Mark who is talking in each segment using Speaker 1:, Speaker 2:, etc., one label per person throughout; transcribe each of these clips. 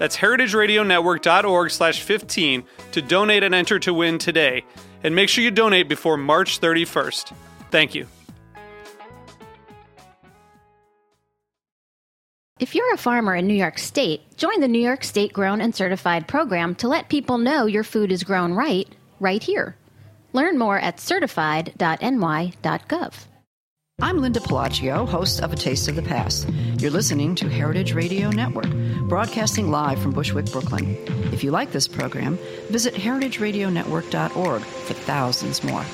Speaker 1: That's heritageradionetwork.org slash 15 to donate and enter to win today. And make sure you donate before March 31st. Thank you.
Speaker 2: If you're a farmer in New York State, join the New York State Grown and Certified program to let people know your food is grown right, right here. Learn more at certified.ny.gov.
Speaker 3: I'm Linda Pelaccio, host of A Taste of the Past. You're listening to Heritage Radio Network, broadcasting live from Bushwick, Brooklyn. If you like this program, visit heritageradionetwork.org for thousands more.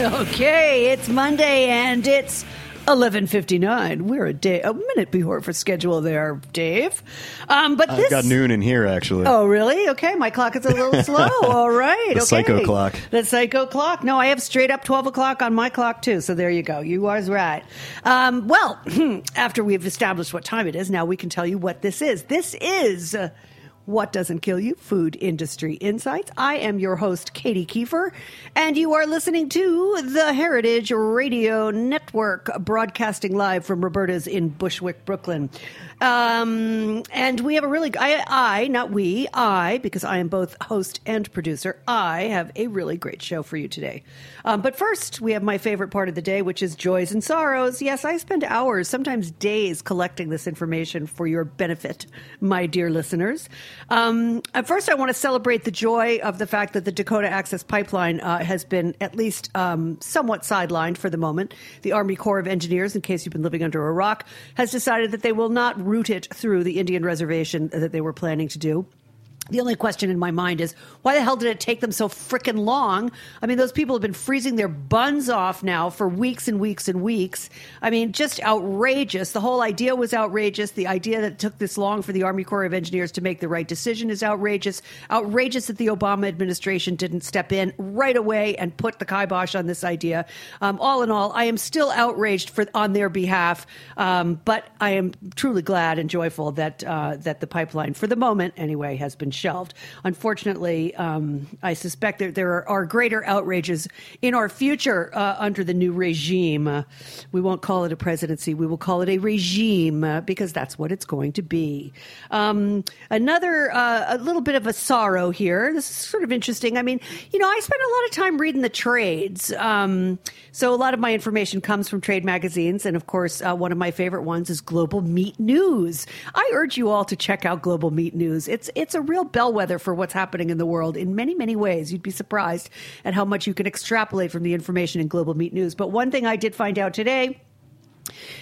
Speaker 4: Okay, it's Monday and it's 11:59. We're a day a minute before for schedule there, Dave. Um, but
Speaker 5: I've
Speaker 4: this
Speaker 5: got noon in here actually.
Speaker 4: Oh, really? Okay, my clock is a little slow. All right,
Speaker 5: The
Speaker 4: okay.
Speaker 5: psycho clock.
Speaker 4: The psycho clock. No, I have straight up twelve o'clock on my clock too. So there you go. You are right. Um, well, after we've established what time it is, now we can tell you what this is. This is. uh, what Doesn't Kill You Food Industry Insights. I am your host, Katy Keiffer, and you are listening to the Heritage Radio Network, broadcasting live from Roberta's in Bushwick, Brooklyn. Um, and we have a really, I, I, not we, I, because I am both host and producer, I have a really great show for you today. Um, but first, we have my favorite part of the day, which is joys and sorrows. Yes, I spend hours, sometimes days, collecting this information for your benefit, my dear listeners. Um, first, I want to celebrate the joy of the fact that the Dakota Access Pipeline uh, has been at least um, somewhat sidelined for the moment. The Army Corps of Engineers, in case you've been living under a rock, has decided that they will not route it through the Indian reservation that they were planning to do. The only question in my mind is why the hell did it take them so frickin' long? I mean, those people have been freezing their buns off now for weeks and weeks and weeks. I mean, just outrageous. The whole idea was outrageous. The idea that it took this long for the Army Corps of Engineers to make the right decision is outrageous. Outrageous that the Obama administration didn't step in right away and put the kibosh on this idea. Um, all in all, I am still outraged for on their behalf, um, but I am truly glad and joyful that uh, that the pipeline, for the moment anyway, has been shelved. Unfortunately, um, I suspect that there are, are greater outrages in our future uh, under the new regime. Uh, we won't call it a presidency; we will call it a regime uh, because that's what it's going to be. Um, another, uh, a little bit of a sorrow here. This is sort of interesting. I mean, you know, I spend a lot of time reading the trades, um, so a lot of my information comes from trade magazines, and of course, uh, one of my favorite ones is Global Meat News. I urge you all to check out Global Meat News. It's it's a real bellwether for what's happening in the world in many many ways. You'd be surprised at how much you can extrapolate from the information in Global Meat News. But one thing I did find out today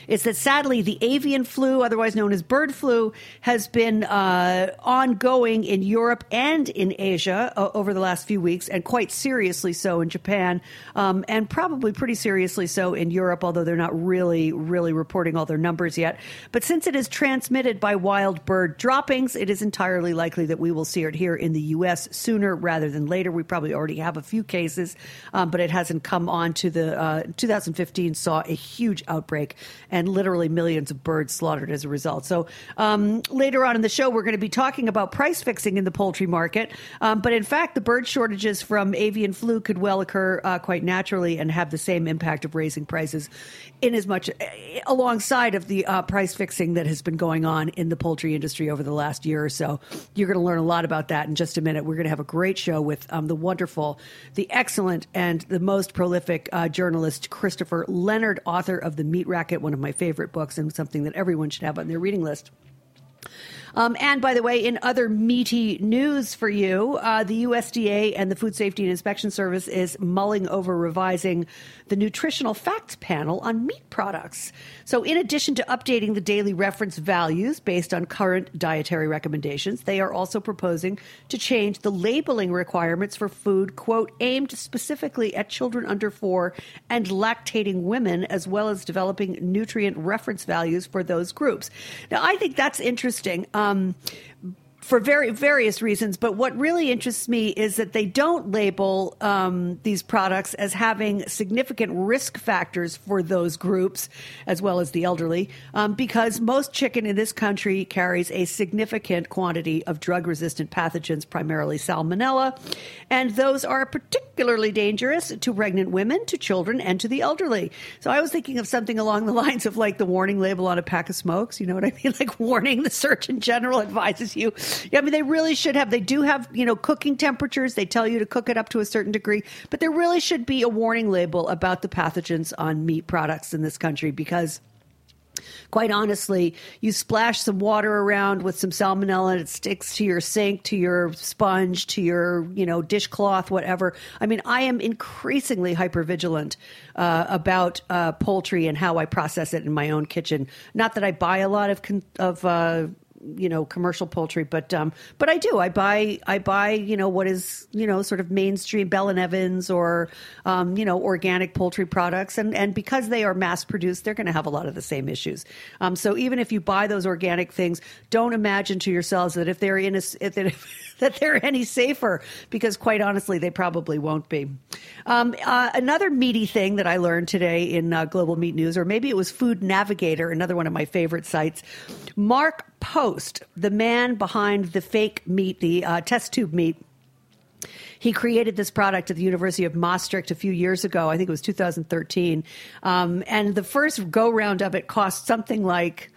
Speaker 4: is that sadly the avian flu, otherwise known as bird flu, has been uh, ongoing in Europe and in Asia uh, over the last few weeks, and quite seriously so in Japan, um, and probably pretty seriously so in Europe, although they're not really, really reporting all their numbers yet. But since it is transmitted by wild bird droppings, it is entirely likely that we will see it here in the U.S. sooner rather than later. We probably already have a few cases, um, but it hasn't come on to the uh, 2015 saw a huge outbreak and literally millions of birds slaughtered as a result. So um, later on in the show, we're going to be talking about price fixing in the poultry market. Um, but in fact, the bird shortages from avian flu could well occur uh, quite naturally and have the same impact of raising prices in as much alongside of the uh, price fixing that has been going on in the poultry industry over the last year or so. You're going to learn a lot about that in just a minute. We're going to have a great show with um, the wonderful, the excellent, and the most prolific uh, journalist, Christopher Leonard, author of The Meat Racket, one of my my favorite books and something that everyone should have on their reading list. Um, and by the way, in other meaty news for you, uh, the USDA and the Food Safety and Inspection Service is mulling over revising the nutritional facts panel on meat products. So, in addition to updating the daily reference values based on current dietary recommendations, they are also proposing to change the labeling requirements for food, quote, aimed specifically at children under four and lactating women, as well as developing nutrient reference values for those groups. Now, I think that's interesting. Um, for very various reasons. But what really interests me is that they don't label um, these products as having significant risk factors for those groups, as well as the elderly, um, because most chicken in this country carries a significant quantity of drug-resistant pathogens, primarily salmonella, and those are particularly dangerous to pregnant women, to children, and to the elderly. So I was thinking of something along the lines of like the warning label on a pack of smokes. You know what I mean? Like warning the Surgeon General advises you yeah, I mean, they really should have. They do have, you know, cooking temperatures. They tell you to cook it up to a certain degree, but there really should be a warning label about the pathogens on meat products in this country because quite honestly, you splash some water around with some salmonella and it sticks to your sink, to your sponge, to your, you know, dishcloth, whatever. I mean, I am increasingly hypervigilant uh, about uh, poultry and how I process it in my own kitchen. Not that I buy a lot of, con- of, uh, you know commercial poultry, but um, but I do. I buy I buy you know what is you know sort of mainstream Bell and Evans or um, you know organic poultry products, and and because they are mass produced, they're going to have a lot of the same issues. Um, so even if you buy those organic things, don't imagine to yourselves that if they're in a if that they're any safer, because quite honestly, they probably won't be. Um, uh, another meaty thing that I learned today in uh, Global Meat News, or maybe it was Food Navigator, another one of my favorite sites. Mark Post, the man behind the fake meat, the uh, test tube meat, he created this product at the University of Maastricht a few years ago. I think it was 2013. Um, and the first go round of it cost something like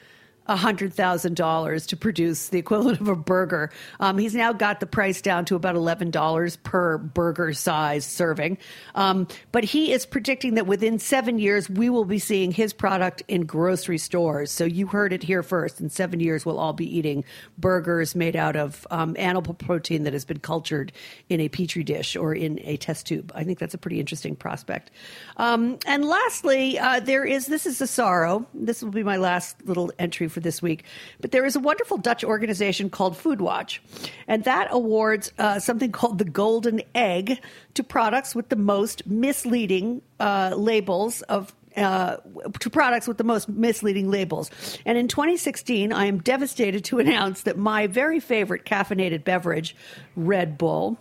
Speaker 4: $100,000 to produce the equivalent of a burger. Um, he's now got the price down to about $11 per burger size serving. Um, but he is predicting that within seven years, we will be seeing his product in grocery stores. So you heard it here first. In seven years, we'll all be eating burgers made out of um, animal protein that has been cultured in a petri dish or in a test tube. I think that's a pretty interesting prospect. Um, and lastly, uh, there is this is a sorrow. This will be my last little entry for for this week. But there is a wonderful Dutch organization called Food Watch, and that awards uh, something called the Golden Egg to products with the most misleading uh, labels of uh, to products with the most misleading labels. And in 2016, I am devastated to announce that my very favorite caffeinated beverage, Red Bull,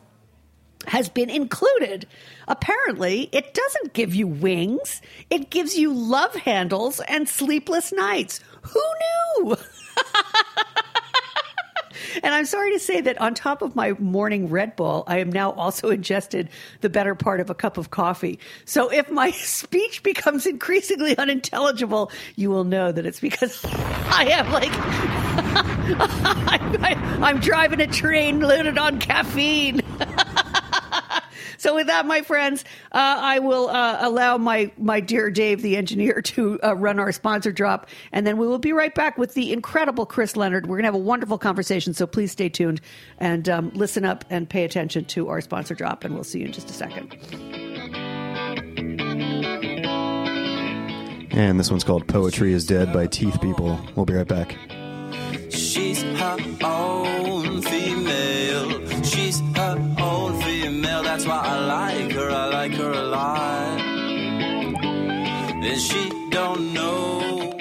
Speaker 4: has been included. Apparently, it doesn't give you wings, it gives you love handles and sleepless nights. Who knew? and I'm sorry to say that on top of my morning Red Bull, I am now also ingested the better part of a cup of coffee. So if my speech becomes increasingly unintelligible, you will know that it's because I am like, I, am driving a train loaded on caffeine. So with that, my friends, uh, I will uh, allow my my dear Dave, the engineer, to uh, run our sponsor drop, and then we will be right back with the incredible Chris Leonard. We're going to have a wonderful conversation, so please stay tuned and um, listen up and pay attention to our sponsor drop, and we'll see you in just a second.
Speaker 5: And this one's called Poetry is Dead by Teeth People. We'll be right back.
Speaker 6: She's her own female. She's her own female. That's why I like her. I like her a lot. And she don't know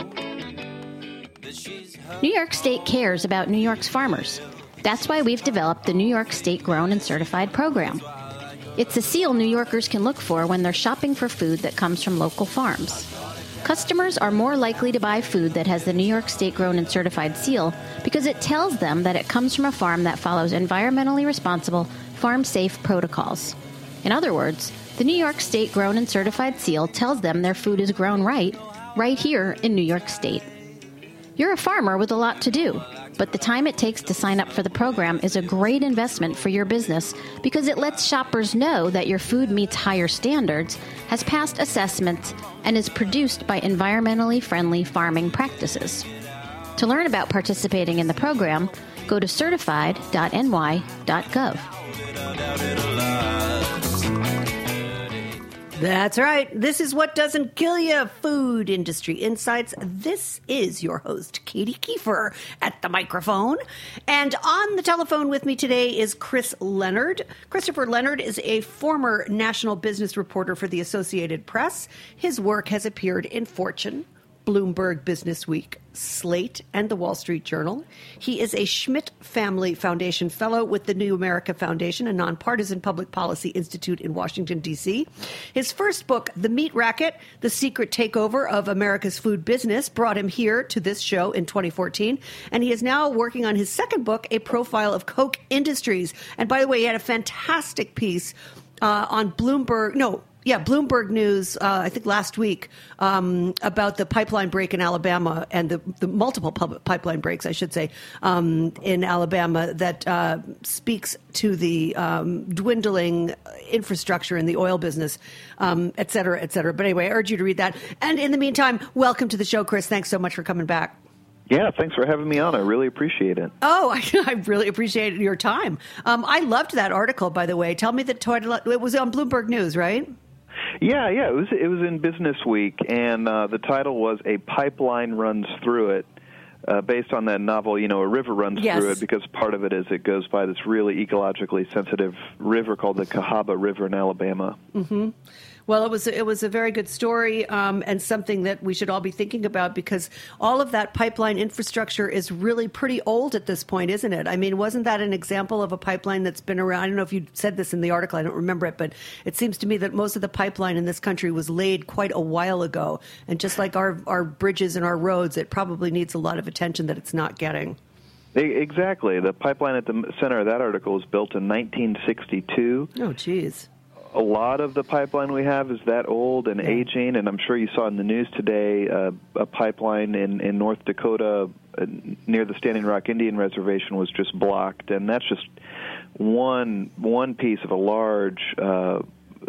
Speaker 2: New York State cares about New York's farmers. That's why we've developed the New York State Grown and Certified program. It's a seal New Yorkers can look for when they're shopping for food that comes from local farms. Customers are more likely to buy food that has the New York State Grown and Certified seal because it tells them that it comes from a farm that follows environmentally responsible, farm safe protocols. In other words, the New York State Grown and Certified seal tells them their food is grown right, right here in New York State. You're a farmer with a lot to do. But the time it takes to sign up for the program is a great investment for your business because it lets shoppers know that your food meets higher standards, has passed assessments, and is produced by environmentally friendly farming practices. To learn about participating in the program, go to certified.ny.gov.
Speaker 4: That's right. This is what doesn't kill you food industry insights. This is your host, Katy Keiffer, at the microphone. And on the telephone with me today is Chris Leonard. Christopher Leonard is a former national business reporter for the Associated Press. His work has appeared in Fortune, Bloomberg Business Week, Slate, and the Wall Street Journal. He is a Schmidt Family Foundation Fellow with the New America Foundation, a nonpartisan public policy institute in Washington, D.C. His first book, The Meat Racket The Secret Takeover of America's Food Business, brought him here to this show in 2014. And he is now working on his second book, A Profile of Koch Industries. And by the way, he had a fantastic piece uh, on Bloomberg. No, yeah, Bloomberg News, uh, I think last week, um, about the pipeline break in Alabama and the, the multiple pub- pipeline breaks, I should say, um, in Alabama that uh, speaks to the um, dwindling infrastructure in the oil business, um, et cetera, et cetera. But anyway, I urge you to read that. And in the meantime, welcome to the show, Chris. Thanks so much for coming back.
Speaker 7: Yeah, thanks for having me on. I really appreciate it.
Speaker 4: Oh, I, I really appreciate your time. Um, I loved that article, by the way. Tell me the title. It was on Bloomberg News, right?
Speaker 7: Yeah, yeah, it was it was in Business Week, and uh, the title was "A Pipeline Runs Through It." Uh, based on that novel, you know, a river runs
Speaker 4: Yes.
Speaker 7: through it because part of it is it goes by this really ecologically sensitive river called the Cahaba River in Alabama.
Speaker 4: Well, it was it was a very good story um, and something that we should all be thinking about because all of that pipeline infrastructure is really pretty old at this point, isn't it? I mean, wasn't that an example of a pipeline that's been around? I don't know if you said this in the article, I don't remember it, but it seems to me that most of the pipeline in this country was laid quite a while ago, and just like our our bridges and our roads, it probably needs a lot of attention that it's not getting.
Speaker 7: Exactly. The pipeline at the center of that article was built in 1962.
Speaker 4: Oh, geez.
Speaker 7: A lot of the pipeline we have is that old and aging, and I'm sure you saw in the news today uh, a pipeline in, in North Dakota uh, near the Standing Rock Indian Reservation was just blocked, and that's just one one piece of a large uh,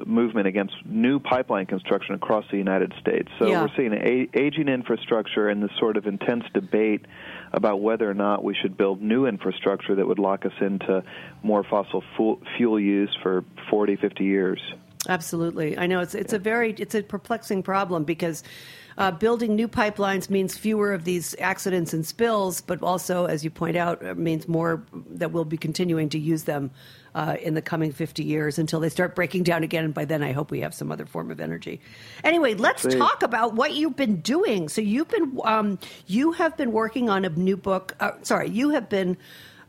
Speaker 7: movement against new pipeline construction across the United States. So
Speaker 4: Yeah.
Speaker 7: we're seeing a- aging infrastructure and this sort of intense debate about whether or not we should build new infrastructure that would lock us into more fossil fu- fuel use for 40, 50 years.
Speaker 4: Absolutely, I know it's it's a very it's a perplexing problem because uh, building new pipelines means fewer of these accidents and spills, but also, as you point out, means more that we'll be continuing to use them uh, in the coming fifty years until they start breaking down again. And by then, I hope we have some other form of energy. Anyway, let's talk about what you've been doing. So you've been um, you have been working on a new book. Uh, sorry, you have been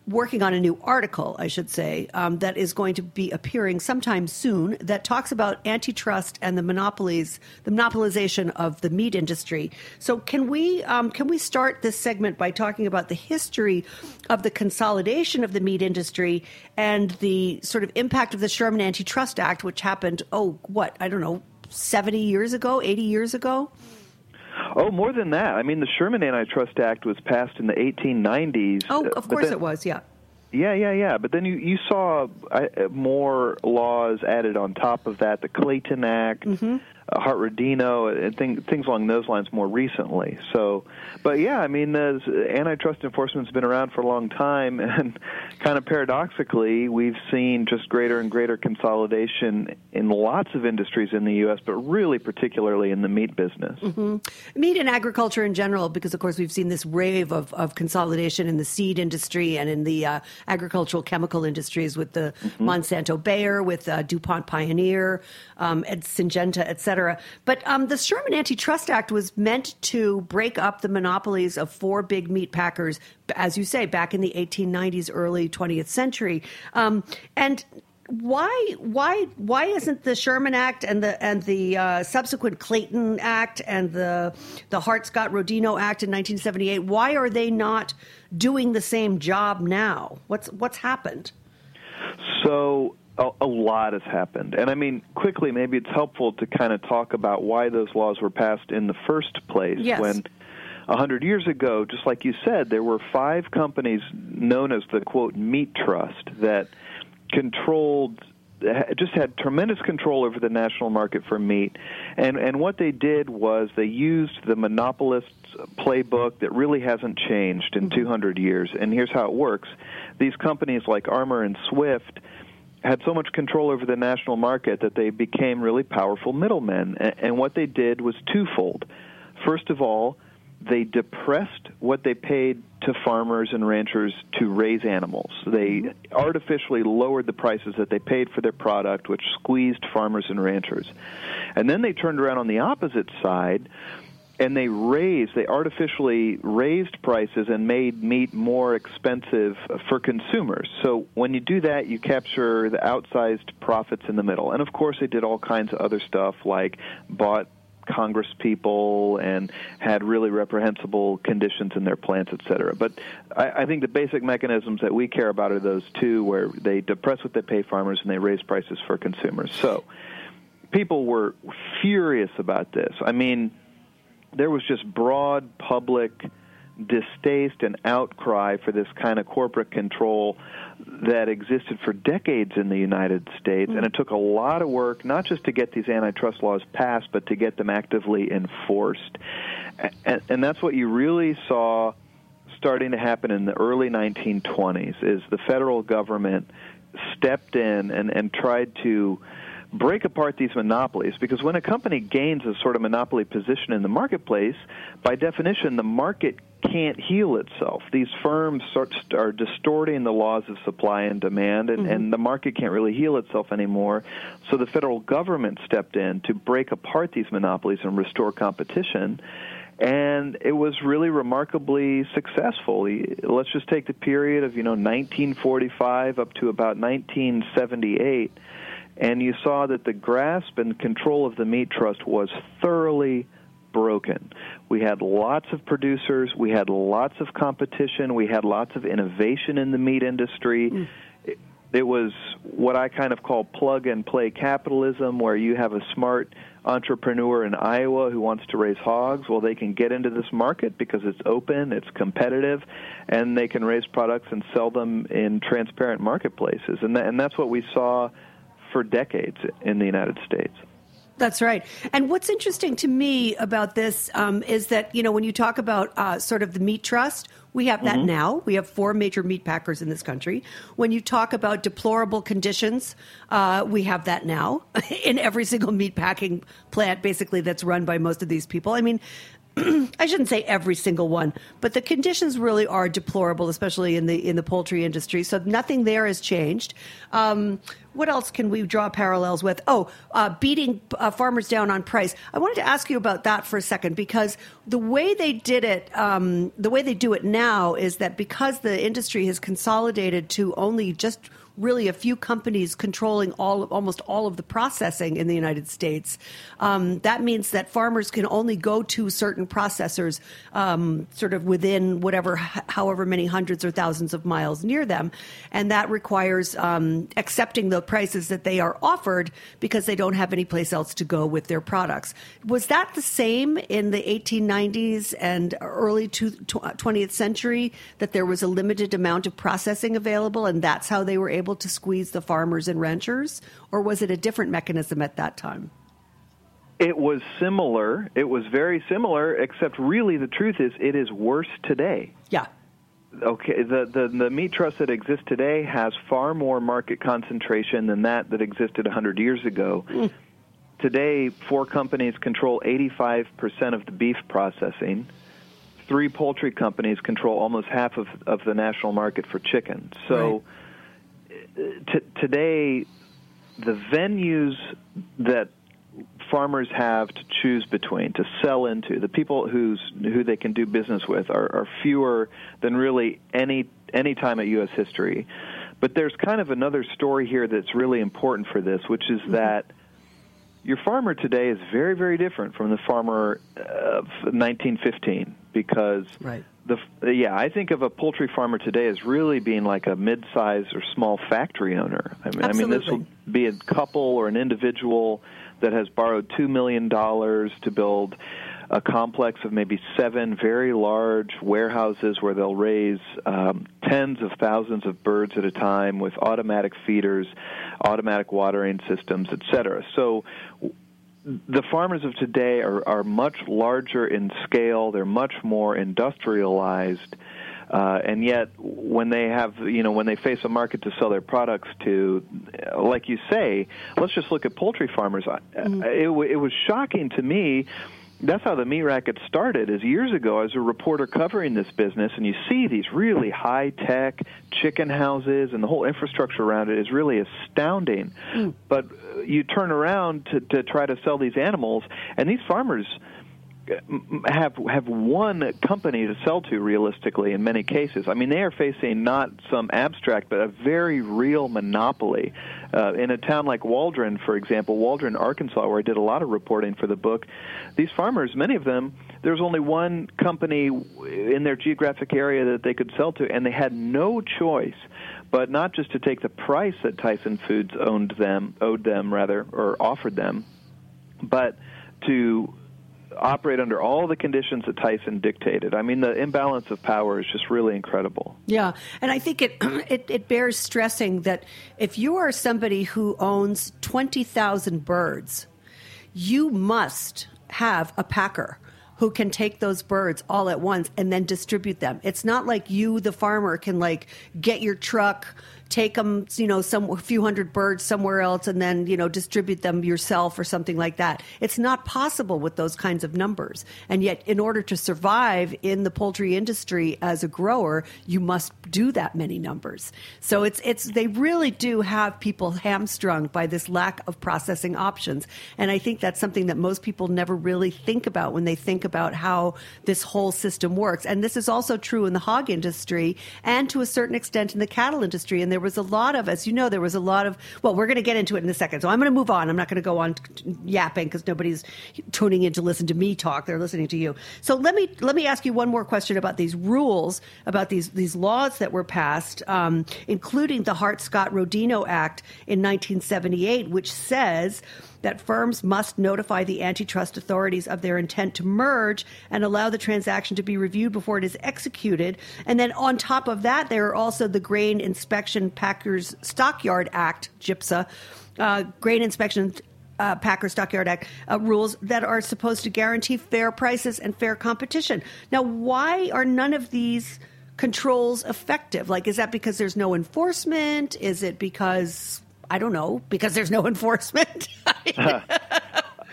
Speaker 4: working on a new article, I should say, um, that is going to be appearing sometime soon that talks about antitrust and the monopolies, the monopolization of the meat industry. So, can we um, can we start this segment by talking about the history of the consolidation of the meat industry and the sort of impact of the Sherman Antitrust Act, which happened, oh, what I don't know, seventy years ago, eighty years ago.
Speaker 7: Oh, more than that. I mean, the Sherman Antitrust Act was passed in the 1890s.
Speaker 4: Oh,
Speaker 7: uh,
Speaker 4: of course
Speaker 7: then-
Speaker 4: it was, yeah.
Speaker 7: Yeah, yeah, yeah. But then you you saw uh, more laws added on top of that. The Clayton Act,
Speaker 4: Mm-hmm.
Speaker 7: Uh, Hart-Rodino, and thing, things along those lines more recently. So, but yeah, I mean, the antitrust enforcement's been around for a long time, and kind of paradoxically, we've seen just greater and greater consolidation in lots of industries in the U.S., but really particularly in the meat business.
Speaker 4: meat and agriculture in general, because of course we've seen this wave of, of consolidation in the seed industry and in the uh, agricultural chemical industries with the Monsanto Bayer, with uh, DuPont Pioneer, um, and Syngenta, et cetera. But um, the Sherman Antitrust Act was meant to break up the monopolies of four big meat packers, as you say, back in the 1890s, early 20th century. Um, and why why why isn't the Sherman Act and the and the uh, subsequent Clayton Act and the the Hart Scott Rodino Act in 1978 why are they not doing the same job now? What's what's happened?
Speaker 7: So a, a lot has happened, and I mean quickly. Maybe it's helpful to kind of talk about why those laws were passed in the first place.
Speaker 4: Yes.
Speaker 7: When A hundred years ago, just like you said, there were five companies known as the quote meat trust that controlled just had tremendous control over the national market for meat and and what they did was they used the monopolists playbook that really hasn't changed in mm-hmm. 200 years and here's how it works these companies like Armour and Swift had so much control over the national market that they became really powerful middlemen and what they did was twofold first of all they depressed what they paid to farmers and ranchers to raise animals. They mm-hmm. artificially lowered the prices that they paid for their product, which squeezed farmers and ranchers. And then they turned around on the opposite side and they raised, they artificially raised prices and made meat more expensive for consumers. So when you do that, you capture the outsized profits in the middle. And of course, they did all kinds of other stuff like bought Congress people and had really reprehensible conditions in their plants, et cetera. But I, I think the basic mechanisms that we care about are those two, where they depress what they pay farmers and they raise prices for consumers. So people were furious about this. I mean, there was just broad public distaste and outcry for this kind of corporate control that existed for decades in the United States, and it mm. took a lot of work not just to get these antitrust laws passed, but to get them actively enforced. And, and that's what you really saw starting to happen in the early 1920s. Is the federal government stepped in and, and tried to break apart these monopolies because when a company gains a sort of monopoly position in the marketplace, by definition, the market can't heal itself. These firms start, are distorting the laws of supply and demand, and, mm-hmm. and the market can't really heal itself anymore. So the federal government stepped in to break apart these monopolies and restore competition. And it was really remarkably successful. Let's just take the period of you know 1945 up to about 1978 and you saw that the grasp and control of the meat trust was thoroughly broken. We had lots of producers, we had lots of competition, we had lots of innovation in the meat industry. Mm. It, it was what I kind of call plug and play capitalism, where you have a smart entrepreneur in Iowa who wants to raise hogs. Well, they can get into this market because it's open, it's competitive, and they can raise products and sell them in transparent marketplaces. And, and that's what we saw for decades in the United States.
Speaker 4: That's right. And what's interesting to me about this um, is that, you know, when you talk about uh, sort of the meat trust, we have that mm-hmm. now. We have four major meat packers in this country. When you talk about deplorable conditions, uh, we have that now in every single meat packing plant, basically, that's run by most of these people. I mean, I shouldn't say every single one, but the conditions really are deplorable, especially in the in the poultry industry. So nothing there has changed. Um, what else can we draw parallels with? Oh, uh, beating uh, farmers down on price. I wanted to ask you about that for a second because the way they did it, um, the way they do it now, is that because the industry has consolidated to only just really a few companies controlling all almost all of the processing in the United States. Um, that means that farmers can only go to certain processors, um, sort of within whatever, however many hundreds or thousands of miles near them, and that requires um, accepting the prices that they are offered because they don't have any place else to go with their products. Was that the same in the 1890s and early 20th century that there was a limited amount of processing available, and that's how they were able able to squeeze the farmers and ranchers, or was it a different mechanism at that time?
Speaker 7: It was similar. It was very similar, except really the truth is it is worse today.
Speaker 4: Yeah.
Speaker 7: Okay, the, the, the meat trust that exists today has far more market concentration than that that existed 100 years ago. Mm. Today, four companies control 85% of the beef processing. Three poultry companies control almost half of, of the national market for chicken. So right t- today, the venues that farmers have to choose between to sell into the people who's who they can do business with are, are fewer than really any any time at U.S. history. But there's kind of another story here that's really important for this, which is mm-hmm. that your farmer today is very very different from the farmer of 1915 because
Speaker 4: right
Speaker 7: the yeah, I think of a poultry farmer today as really being like a mid-size or small factory owner. I mean,
Speaker 4: Absolutely.
Speaker 7: I mean, this will be a couple or an individual that has borrowed two million dollars to build a complex of maybe seven very large warehouses where they'll raise um, tens of thousands of birds at a time with automatic feeders, automatic watering systems, etc. So the farmers of today are, are much larger in scale. They're much more industrialized. Uh, and yet, when they have, you know, when they face a market to sell their products to, like you say, let's just look at poultry farmers. Mm-hmm. It, it was shocking to me that's how the meat racket started is years ago as a reporter covering this business and you see these really high tech chicken houses and the whole infrastructure around it is really astounding mm. but you turn around to to try to sell these animals and these farmers have have one company to sell to realistically in many cases. I mean, they are facing not some abstract, but a very real monopoly. Uh, in a town like Waldron, for example, Waldron, Arkansas, where I did a lot of reporting for the book, these farmers, many of them, there's only one company in their geographic area that they could sell to, and they had no choice but not just to take the price that Tyson Foods owned them, owed them rather, or offered them, but to operate under all the conditions that Tyson dictated. I mean, the imbalance of power is just really incredible.
Speaker 4: Yeah, and I think it it, it bears stressing that if you are somebody who owns twenty thousand birds, you must have a packer who can take those birds all at once and then distribute them. It's not like you, the farmer, can like get your truck take them, you know, some a few hundred birds somewhere else and then, you know, distribute them yourself or something like that. It's not possible with those kinds of numbers. And yet, in order to survive in the poultry industry as a grower, you must do that many numbers. So it's it's they really do have people hamstrung by this lack of processing options. And I think that's something that most people never really think about when they think about how this whole system works. And this is also true in the hog industry and to a certain extent in the cattle industry. And there was a lot of, as you know, there was a lot of, well, we're going to get into it in a second. So I'm going to move on. I'm not going to go on yapping because nobody's tuning in to listen to me talk. They're listening to you. So let me, let me ask you one more question about these rules, about these, these laws that were passed, um, including the Hart-Scott-Rodino Act in 1978, which says, that firms must notify the antitrust authorities of their intent to merge and allow the transaction to be reviewed before it is executed. And then on top of that, there are also the Grain Inspection Packers Stockyard Act, GIPSA, uh, Grain Inspection uh, Stockyard Act uh, rules that are supposed to guarantee fair prices and fair competition. Now, why are none of these controls effective? Like, is that because there's no enforcement? Is it because I don't know because there's no enforcement.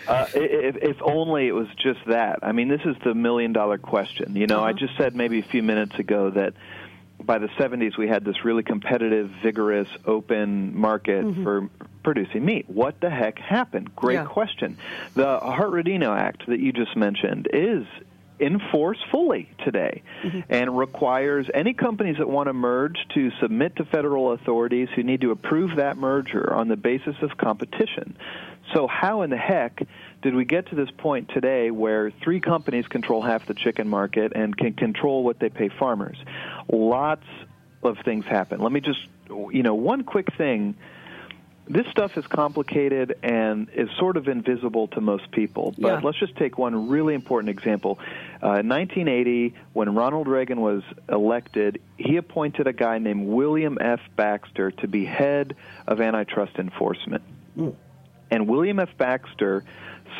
Speaker 7: Uh, if, if only it was just that. I mean, this is the million dollar question. You know, uh-huh. I just said maybe a few minutes ago that by the 70s we had this really competitive, vigorous, open market mm-hmm. for producing meat. What the heck happened? Great yeah. question. The Hart-Rodino Act that you just mentioned is in force fully today mm-hmm. and requires any companies that want to merge to submit to federal authorities who need to approve that merger on the basis of competition. So, how in the heck did we get to this point today where three companies control half the chicken market and can control what they pay farmers? Lots of things happen. Let me just, you know, one quick thing this stuff is complicated and is sort of invisible to most people. But yeah. let's just take one really important example. Uh, in 1980, when Ronald Reagan was elected, he appointed a guy named William F. Baxter to be head of antitrust enforcement. Mm. And William F. Baxter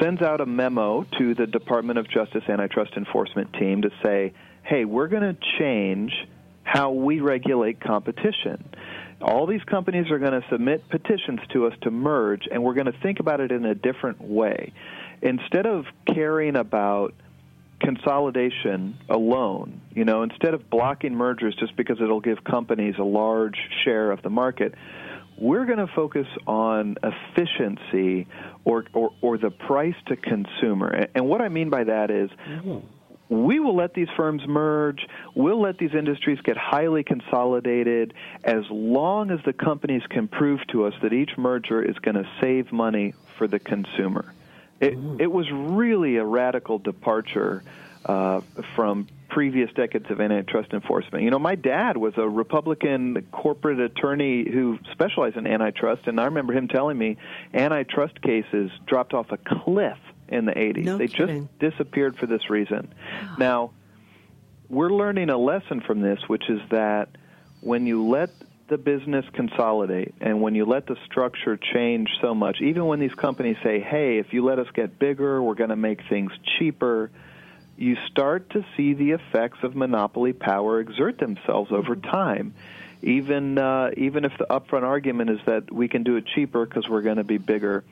Speaker 7: sends out a memo to the Department of Justice antitrust enforcement team to say, hey, we're going to change how we regulate competition all these companies are going to submit petitions to us to merge, and we're going to think about it in a different way. Instead of caring about consolidation alone, you know, instead of blocking mergers just because it'll give companies a large share of the market, we're going to focus on efficiency or, or, or the price to consumer. And what I mean by that is, mm-hmm we will let these firms merge. We'll let these industries get highly consolidated as long as the companies can prove to us that each merger is going to save money for the consumer. It, mm-hmm. it was really a radical departure uh, from previous decades of antitrust enforcement. You know, my dad was a Republican corporate attorney who specialized in antitrust, and I remember him telling me antitrust cases dropped off a cliff in the 80s.
Speaker 4: No
Speaker 7: they
Speaker 4: kidding.
Speaker 7: just disappeared for this reason. Now, we're learning a lesson from this, which is that when you let the business consolidate and when you let the structure change so much, even when these companies say, hey, if you let us get bigger, we're going to make things cheaper, you start to see the effects of monopoly power exert themselves over time. Even uh, even if the upfront argument is that we can do it cheaper because we're going to be bigger,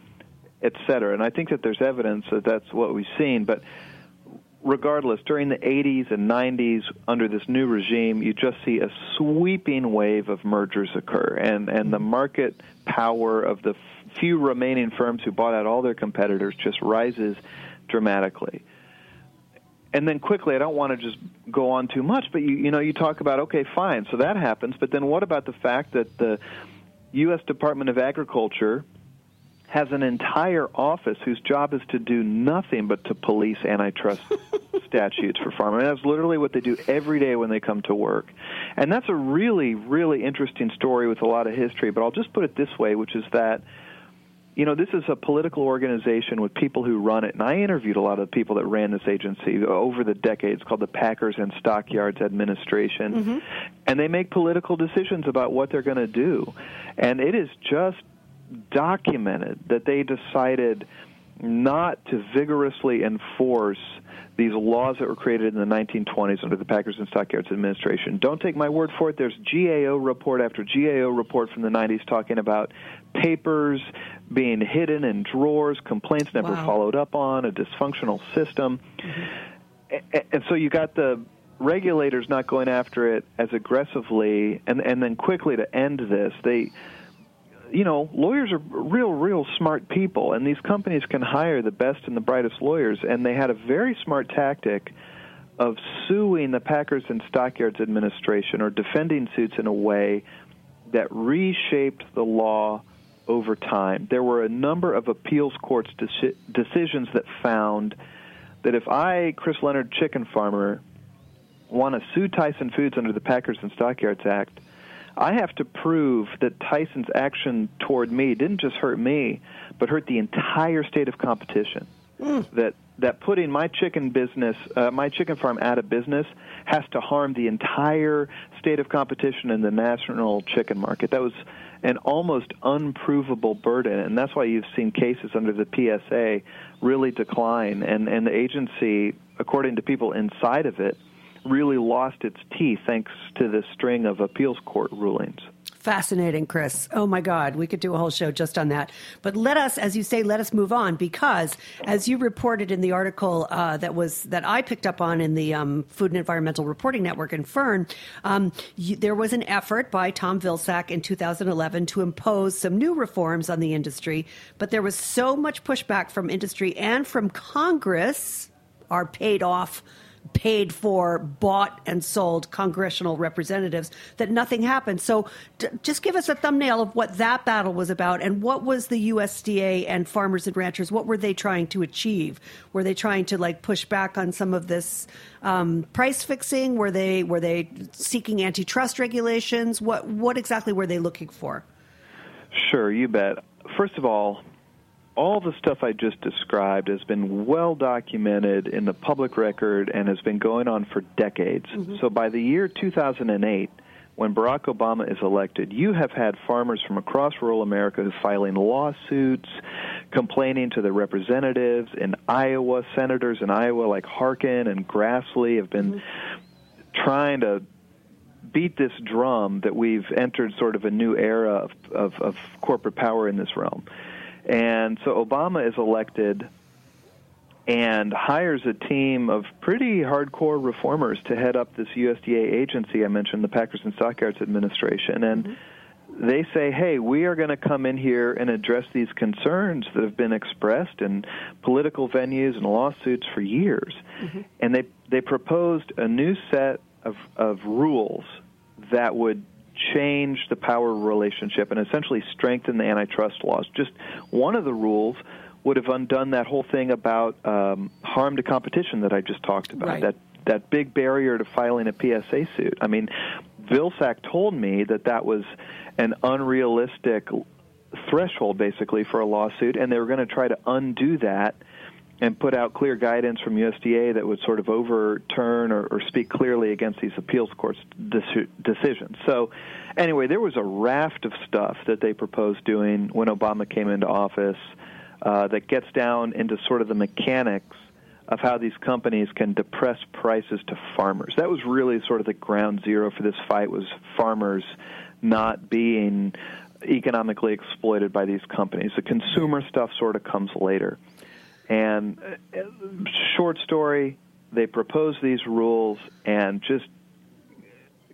Speaker 7: et cetera. And I think that there's evidence that that's what we've seen. But regardless, during the 80s and 90s, under this new regime, you just see a sweeping wave of mergers occur, and and the market power of the few remaining firms who bought out all their competitors just rises dramatically. And then quickly, I don't want to just go on too much, but you you know you talk about okay, fine, so that happens, but then what about the fact that the U.S. Department of Agriculture has an entire office whose job is to do nothing but to police antitrust statutes for farmers. And that's literally what they do every day when they come to work. And that's a really, really interesting story with a lot of history. But I'll just put it this way, which is that you know, this is a political organization with people who run it. And I interviewed a lot of the people that ran this agency over the decades called the Packers and Stockyards Administration. Mm-hmm. And they make political decisions about what they're going to do. And it is just documented that they decided not to vigorously enforce these laws that were created in the 1920s under the Packers and Stockyards Administration. Don't take my word for it. There's GAO report after GAO report from the 90s talking about papers being hidden in drawers, complaints never
Speaker 4: Wow.
Speaker 7: followed up on, a dysfunctional system. A- And so you got the regulators not going after it as aggressively, and and then quickly to end this, they you know, lawyers are real, real smart people, and these companies can hire the best and the brightest lawyers. And they had a very smart tactic of suing the Packers and Stockyards Administration or defending suits in a way that reshaped the law over time. There were a number of appeals courts deci- decisions that found that if I, Chris Leonard, chicken farmer, want to sue Tyson Foods under the Packers and Stockyards Act, I have to prove that Tyson's action toward me didn't just hurt me, but hurt the entire state of competition. That that putting my chicken business, uh, my chicken farm out of business, has to harm the entire state of competition in the national chicken market. That was an almost unprovable burden, and that's why you've seen cases under the PSA really decline, and and the agency, according to people inside of it, really lost its teeth thanks to this string of appeals court rulings.
Speaker 4: Fascinating, Chris. Oh my God, we could do a whole show just on that. But let us, as you say, let us move on because, as you reported in the article uh, that was that I picked up on in the um, Food and Environmental Reporting Network in Fern, um, there was an effort by Tom Vilsack in 2011 to impose some new reforms on the industry, but there was so much pushback from industry and from Congress, our paid off paid for, bought, and sold congressional representatives that nothing happened. So d- just give us a thumbnail of what that battle was about and what was the USDA and farmers and ranchers, what were they trying to achieve? Were they trying to like push back on some of this um, price fixing? Were they were they seeking antitrust regulations? What what exactly were they looking for?
Speaker 7: Sure, you bet. First of all, all the stuff I just described has been well documented in the public record and has been going on for decades. Mm-hmm. So by the year 2008, when Barack Obama is elected, you have had farmers from across rural America filing lawsuits, complaining to their representatives in Iowa. Senators in Iowa like Harkin and Grassley have been mm-hmm. trying to beat this drum that we've entered sort of a new era of, of, of corporate power in this realm. And so Obama is elected and hires a team of pretty hardcore reformers to head up this USDA agency I mentioned, the Packers and Stockyards Administration. And mm-hmm. they say, hey, we are going to come in here and address these concerns that have been expressed in political venues and lawsuits for years. Mm-hmm. And they, they proposed a new set of, of rules that would change the power relationship and essentially strengthen the antitrust laws. Just one of the rules would have undone that whole thing about um, harm to competition that I just talked about.
Speaker 4: Right.
Speaker 7: That that big barrier to filing a PSA suit. I mean, Vilsack told me that that was an unrealistic threshold, basically, for a lawsuit, and they were going to try to undo that and put out clear guidance from USDA that would sort of overturn or, or speak clearly against these appeals courts deci- decisions. So, anyway, there was a raft of stuff that they proposed doing when Obama came into office uh, that gets down into sort of the mechanics of how these companies can depress prices to farmers. That was really sort of the ground zero for this fight was farmers not being economically exploited by these companies. The consumer stuff sort of comes later. And uh, short story, they proposed these rules and just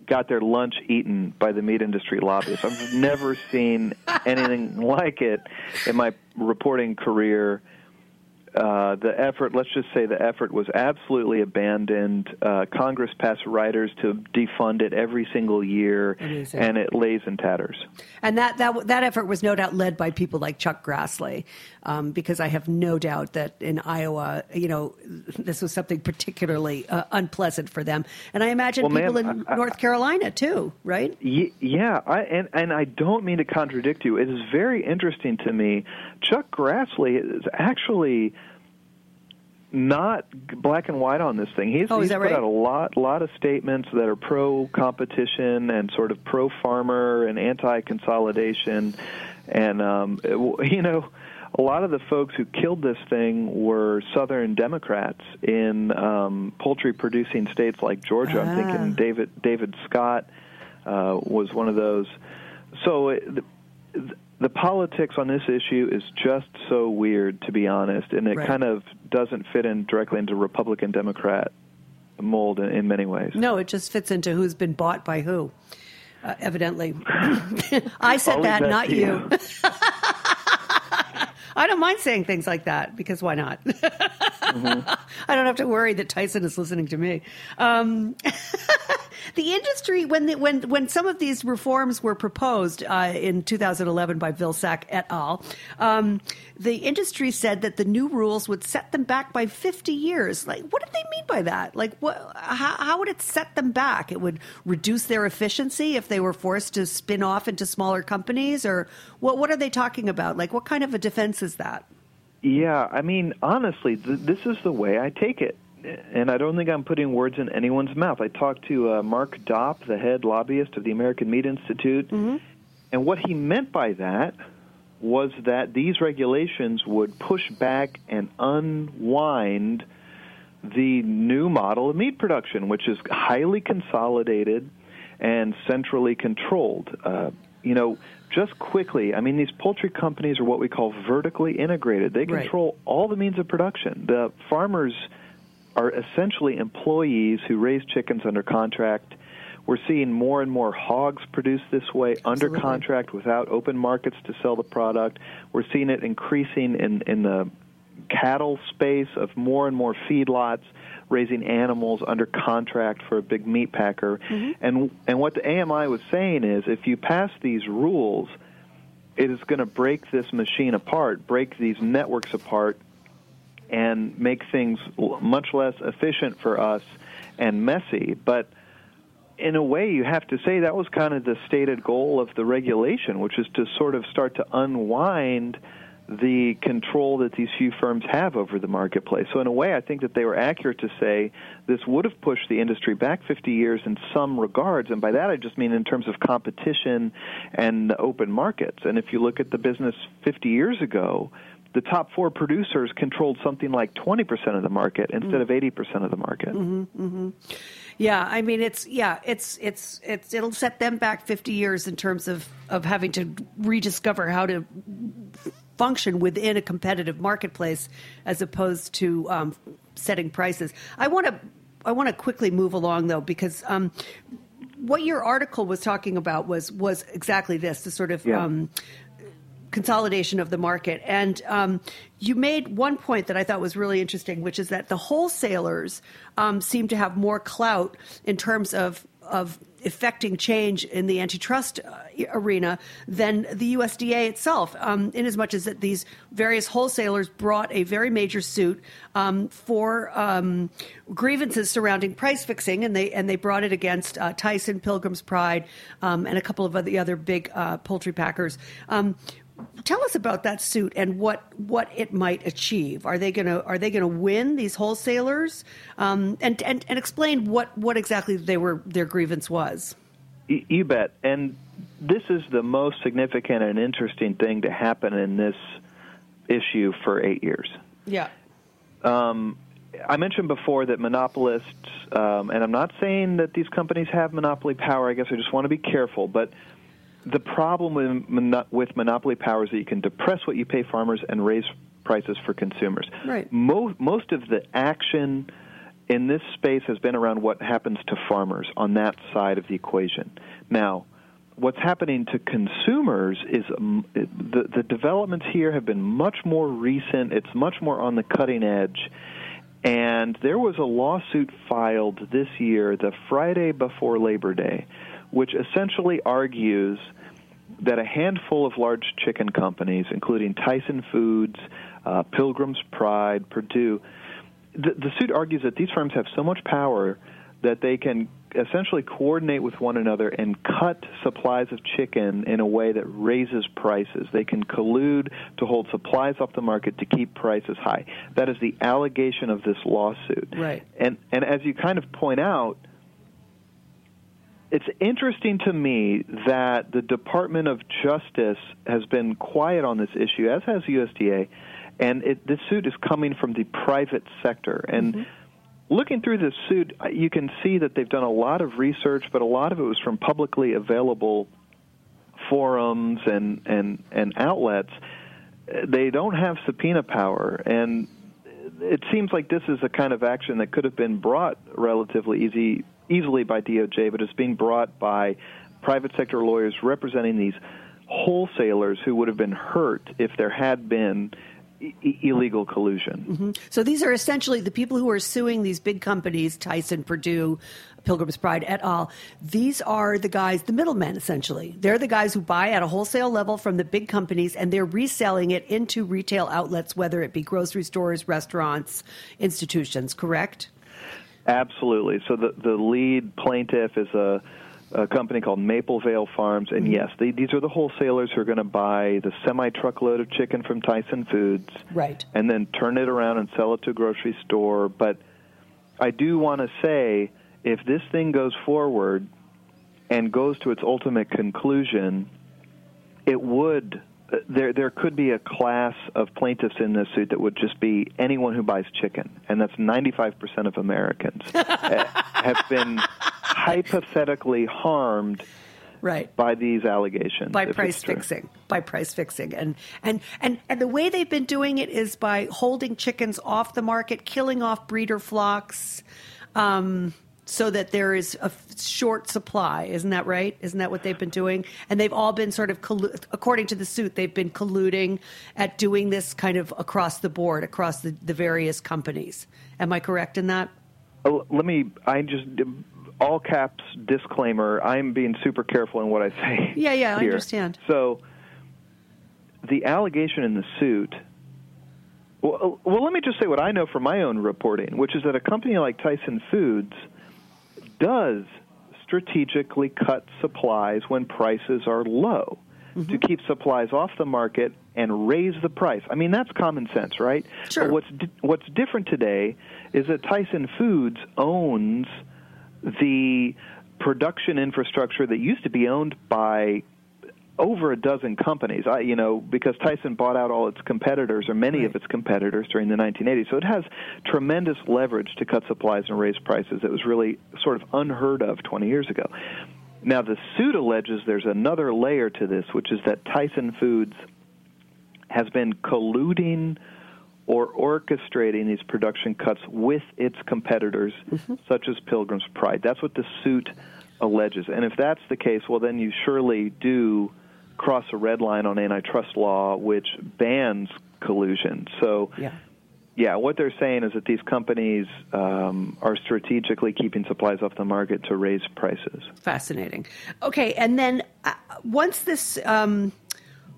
Speaker 7: got their lunch eaten by the meat industry lobbyists. I've never seen anything like it in my reporting career uh, the effort, let's just say the effort was absolutely abandoned. Uh, Congress passed riders to defund it every single year,
Speaker 4: Amazing.
Speaker 7: and it lays in tatters.
Speaker 4: And that, that that effort was no doubt led by people like Chuck Grassley, um, because I have no doubt that in Iowa, you know, this was something particularly uh, unpleasant for them. And I imagine
Speaker 7: Well,
Speaker 4: people in
Speaker 7: I- I-
Speaker 4: North Carolina too, right?
Speaker 7: Ye- Yeah, I, and and I don't mean to contradict you. It is very interesting to me. Chuck Grassley is actually not black and white on this thing. He's,
Speaker 4: Oh,
Speaker 7: he's put
Speaker 4: right?
Speaker 7: out a lot lot of statements that are pro competition and sort of pro farmer and anti consolidation, and um, it you know. A lot of the folks who killed this thing were Southern Democrats in um, poultry-producing states like Georgia. I'm
Speaker 4: Ah.
Speaker 7: thinking David David Scott, uh, was one of those. So it, the, the politics on this issue is just so weird, to be honest, and it
Speaker 4: Right.
Speaker 7: kind of doesn't fit in directly into Republican Democrat mold in, in many ways.
Speaker 4: No, it just fits into who's been bought by who. Uh, evidently, I said that, not
Speaker 7: to
Speaker 4: you. I don't mind saying things like that because why not? I don't have to worry that Tyson is listening to me. Um, the industry, when the, when when some of these reforms were proposed uh, in 2011 by Vilsack et al., um, the industry said that the new rules would set them back by 50 years. Like, what did they mean by that? Like, what? How, how would it set them back? It would reduce their efficiency if they were forced to spin off into smaller companies, or what? What are they talking about? Like, what kind of a defense is that?
Speaker 7: Yeah, I mean, honestly, th- this is the way I take it. And I don't think I'm putting words in anyone's mouth. I talked to uh, Mark Dopp, the head lobbyist of the American Meat Institute, and what he meant by that was that these regulations would push back and unwind the new model of meat production, which is highly consolidated and centrally controlled. Uh, you know, just quickly, I mean, these poultry companies are what we call vertically integrated. They
Speaker 4: Right.
Speaker 7: control all the means of production. The farmers are essentially employees who raise chickens under contract. We're seeing more and more hogs produced this way under contract without open markets to sell the product. We're seeing it increasing in, in the cattle space of more and more feedlots raising animals under contract for a big meat packer. Mm-hmm. And and what the AMI was saying is if you pass these rules, it is going to break this machine apart, break these networks apart and make things much less efficient for us and messy. But in a way, you have to say that was kind of the stated goal of the regulation, which is to sort of start to unwind the control that these few firms have over the marketplace. So, in a way, I think that they were accurate to say this would have pushed the industry back 50 years in some regards. And by that, I just mean in terms of competition and the open markets. And if you look at the business 50 years ago, the top four producers controlled something like 20% of the market instead of 80% of the market.
Speaker 4: Yeah, I mean it's yeah, it's it's it's it'll set them back 50 years in terms of of having to rediscover how to function within a competitive marketplace as opposed to um, setting prices. I want to I want to quickly move along though because um, what your article was talking about was was exactly this the sort of
Speaker 7: Yeah.
Speaker 4: um, consolidation of the market. And um, you made one point that I thought was really interesting, which is that the wholesalers um, seem to have more clout in terms of of effecting change in the antitrust uh, arena than the USDA itself, um, in as much as that these various wholesalers brought a very major suit um, for um, grievances surrounding price fixing, and they and they brought it against uh, Tyson, Pilgrim's Pride, um, and a couple of the other big uh, poultry packers. Tell us about that suit and what what it might achieve. Are they gonna are they gonna win these wholesalers? Um, and, and and explain what what exactly they were their grievance was.
Speaker 7: Y- You bet. And this is the most significant and interesting thing to happen in this issue for eight years.
Speaker 4: Yeah.
Speaker 7: Um, I mentioned before that monopolists, um, and I'm not saying that these companies have monopoly power. I guess I just want to be careful. But the problem with, mono- with monopoly power is that you can depress what you pay farmers and raise prices for consumers.
Speaker 4: Right.
Speaker 7: Most most of the action in this space has been around what happens to farmers on that side of the equation. Now, what's happening to consumers is um, the the developments here have been much more recent. It's much more on the cutting edge. And there was a lawsuit filed this year, the Friday before Labor Day, which essentially argues that a handful of large chicken companies, including Tyson Foods, uh, Pilgrim's Pride, Perdue, the, the suit argues that these firms have so much power that they can essentially coordinate with one another and cut supplies of chicken in a way that raises prices. They can collude to hold supplies off the market to keep prices high. That is the allegation of this lawsuit.
Speaker 4: Right.
Speaker 7: And and as you kind of point out, it's interesting to me that the Department of Justice has been quiet on this issue, as has USDA, and it, this suit is coming from the private sector. And mm-hmm. looking through this suit, you can see that they've done a lot of research, but a lot of it was from publicly available forums and and and outlets. They don't have subpoena power, and it seems like this is a kind of action that could have been brought relatively easy easily by DOJ, but it's being brought by private sector lawyers representing these wholesalers who would have been hurt if there had been illegal collusion. Mm-hmm.
Speaker 4: So these are essentially the people who are suing these big companies, Tyson, Perdue, Pilgrim's Pride, et al. These are the guys, the middlemen, essentially. They're the guys who buy at a wholesale level from the big companies and they're reselling it into retail outlets, whether it be grocery stores, restaurants, institutions, correct?
Speaker 7: Absolutely. So the the lead plaintiff is a, a company called Maplevale Farms, and mm-hmm. yes, they, these are the wholesalers who are going to buy the semi truckload of chicken from Tyson Foods,
Speaker 4: Right.
Speaker 7: and then turn it around and sell it to a grocery store. But I do want to say, if this thing goes forward and goes to its ultimate conclusion, it would. There, there could be a class of plaintiffs in this suit that would just be anyone who buys chicken, and that's 95% of Americans uh, have been hypothetically harmed
Speaker 4: Right.
Speaker 7: by these allegations.
Speaker 4: by price fixing by price fixing and and and and the way they've been doing it is by holding chickens off the market killing off breeder flocks um so that there is a f- short supply isn't that right isn't that what they've been doing and they've all been sort of collu- according to the suit they've been colluding at doing this kind of across the board across the, the various companies am i correct in that
Speaker 7: Oh, let me. I just all caps disclaimer. I'm being super careful in what I say.
Speaker 4: Yeah, yeah, I understand.
Speaker 7: So, the allegation in the suit. Well, well, let me just say what I know from my own reporting, which is that a company like Tyson Foods does strategically cut supplies when prices are low mm-hmm. to keep supplies off the market and raise the price. I mean, that's common sense, right?
Speaker 4: Sure.
Speaker 7: But what's di- what's different today is that Tyson Foods owns the production infrastructure that used to be owned by over a dozen companies. I, you know, because Tyson bought out all its competitors or many of its competitors during the 1980s, so it has tremendous leverage to cut supplies and raise prices. That was really sort of unheard of 20 years ago. Now, the suit alleges there's another layer to this, which is that Tyson Foods has been colluding or orchestrating these production cuts with its competitors, mm-hmm. such as Pilgrim's Pride. That's what the suit alleges. And if that's the case, well, then you surely do cross a red line on antitrust law, which bans collusion. So,
Speaker 4: yeah
Speaker 7: yeah, what they're saying is that these companies um, are strategically keeping supplies off the market to raise prices.
Speaker 4: Fascinating. Okay, and then uh, once this, um,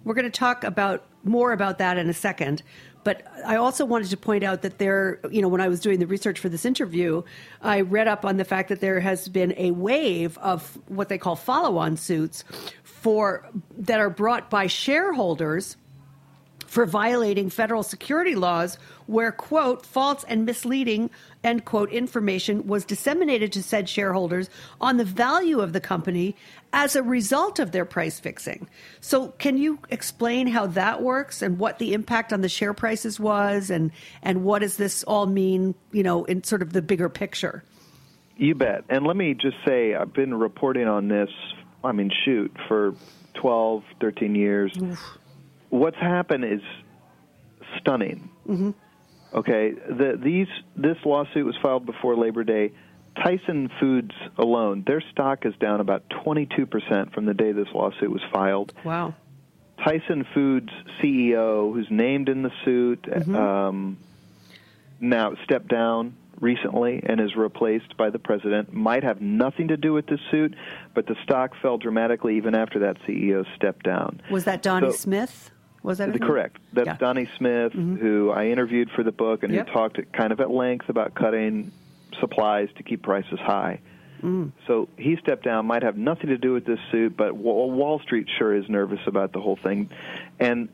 Speaker 4: we're going to talk about more about that in a second. But I also wanted to point out that there, you know, when I was doing the research for this interview, I read up on the fact that there has been a wave of what they call follow-on suits for that are brought by shareholders for violating federal security laws where quote false and misleading end quote information was disseminated to said shareholders on the value of the company as a result of their price fixing so can you explain how that works and what the impact on the share prices was and and what does this all mean you know in sort of the bigger picture
Speaker 7: You bet. And let me just say, I've been reporting on this, I mean, shoot, for 12, 13 years. What's happened is stunning. Mm-hmm. Okay, the, these this lawsuit was filed before Labor Day. Tyson Foods alone, their stock is down about 22% from the day this lawsuit was filed.
Speaker 4: wow
Speaker 7: Tyson Foods CEO, who's named in the suit, um, now stepped down recently and is replaced by the president. Might have nothing to do with this suit, but the stock fell dramatically even after that CEO stepped down.
Speaker 4: was that donnie
Speaker 7: So-
Speaker 4: smith was that?
Speaker 7: Correct. That's
Speaker 4: Yeah.
Speaker 7: Donnie Smith, mm-hmm. who I interviewed for the book and
Speaker 4: Yep.
Speaker 7: who talked at, kind of at length about cutting supplies to keep prices high. Mm. So he stepped down. Might have nothing to do with this suit, but Wall Street sure is nervous about the whole thing. And